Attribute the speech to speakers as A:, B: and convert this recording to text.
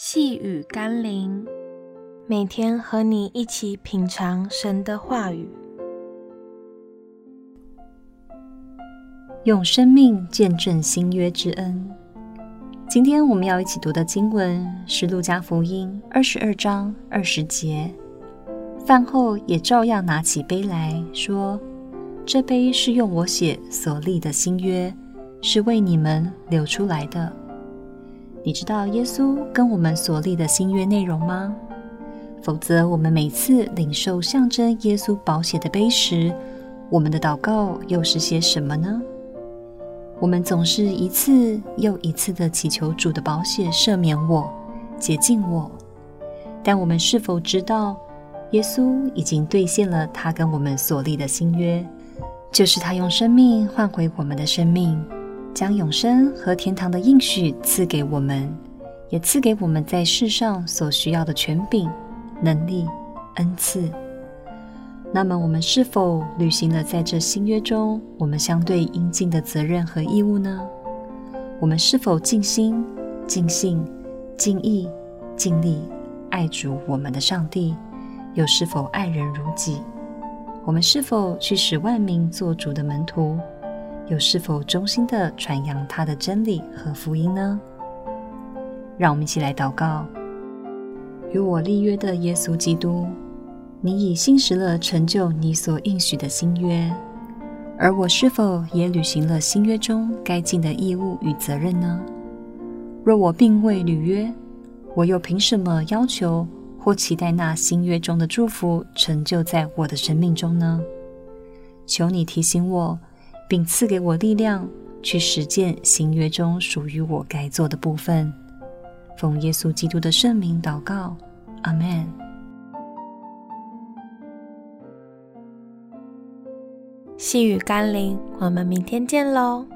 A: 细雨甘霖，每天和你一起品尝神的话语，
B: 用生命见证新约之恩。今天我们要一起读的经文是《路加福音》二十二章二十节。饭后也照样拿起杯来说：“这杯是用我血所立的新约，是为你们流出来的。”你知道耶稣跟我们所立的新约内容吗？否则，我们每次领受象征耶稣宝血的杯时，我们的祷告又是些什么呢？我们总是一次又一次地祈求主的宝血赦免我、洁净我，但我们是否知道，耶稣已经兑现了他跟我们所立的新约，就是他用生命换回我们的生命。将永生和天堂的应许赐给我们，也赐给我们在世上所需要的权柄、能力、恩赐。那么，我们是否履行了在这新约中我们相对应尽的责任和义务呢？我们是否尽心、尽性、尽意、尽力爱主我们的上帝？又是否爱人如己？我们是否去使万民做主的门徒？又是否忠心的传扬他的真理和福音呢？让我们一起来祷告：与我立约的耶稣基督，你已信实了成就你所应许的新约，而我是否也履行了新约中该尽的义务与责任呢？若我并未履约，我又凭什么要求或期待那新约中的祝福成就在我的生命中呢？求你提醒我。并赐给我力量，去实践新约中属于我该做的部分。奉耶稣基督的圣名祷告，，Amen。
A: 细雨甘霖，我们明天见喽。